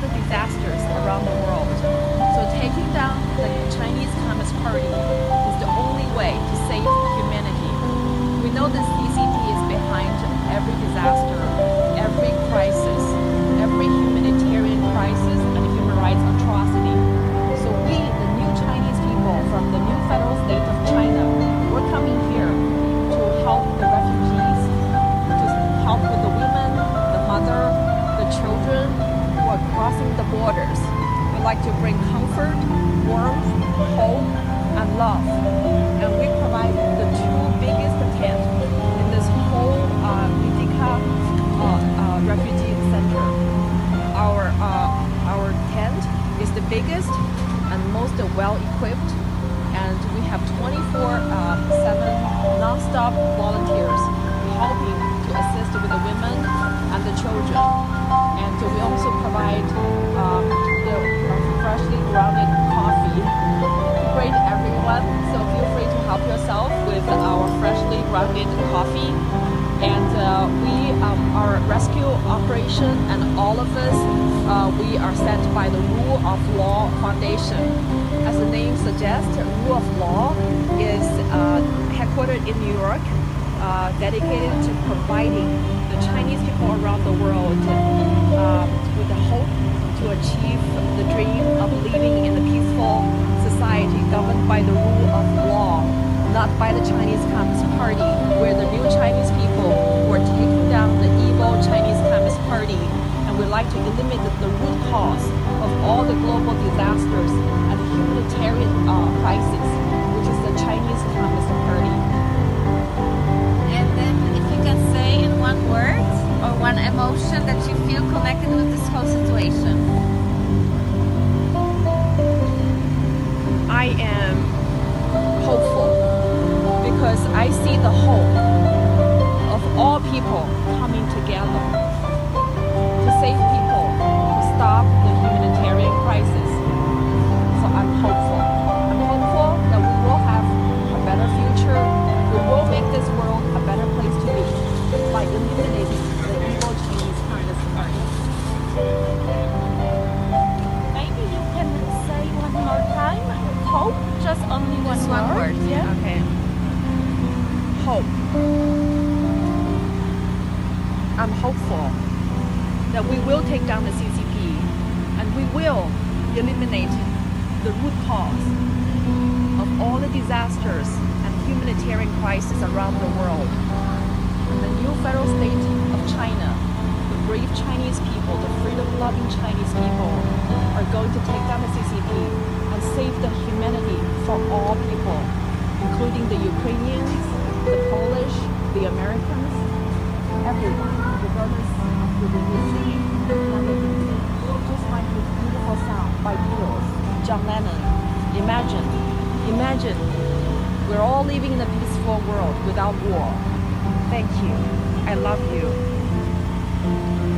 the disasters around the world. So taking down the Chinese Communist Party is the only way to save humanity. We know the CCP is behind every disaster, comfort, warmth, hope, and love. And we provide the two biggest tents in this whole uh, Medyka uh, uh, refugee center. Our uh, our tent is the biggest and most well equipped, and we have 24/7 non-stop volunteers helping to assist with the women and the children. And we also provide coffee. And uh, we, um, rescue operation, and all of us, uh, we are sent by the Rule of Law Foundation. As the name suggests, Rule of Law is uh, headquartered in New York, uh, dedicated to providing the Chinese people around the world the Chinese Communist Party, where the new Chinese people who are taking down the evil Chinese Communist Party and would like to eliminate the, the root cause of all the global disasters and humanitarian uh, crisis, which is the Chinese Communist Party. And then if you can say in one word or one emotion that you feel connected with this whole situation. Hope, just only one Just one word. Yeah. Okay. Hope. I'm hopeful that we will take down the CCP and we will eliminate the root cause of all the disasters and humanitarian crises around the world. The new federal state of China, the brave Chinese people, the freedom-loving Chinese people, are going to take down the CCP and save the humanity for all people, including the Ukrainians, the Polish, the Americans, everyone, regardless of religion, religion. Just like this beautiful sound by Beatles, John Lennon. Imagine, imagine, we're all living in a peaceful world without war. Thank you. I love you.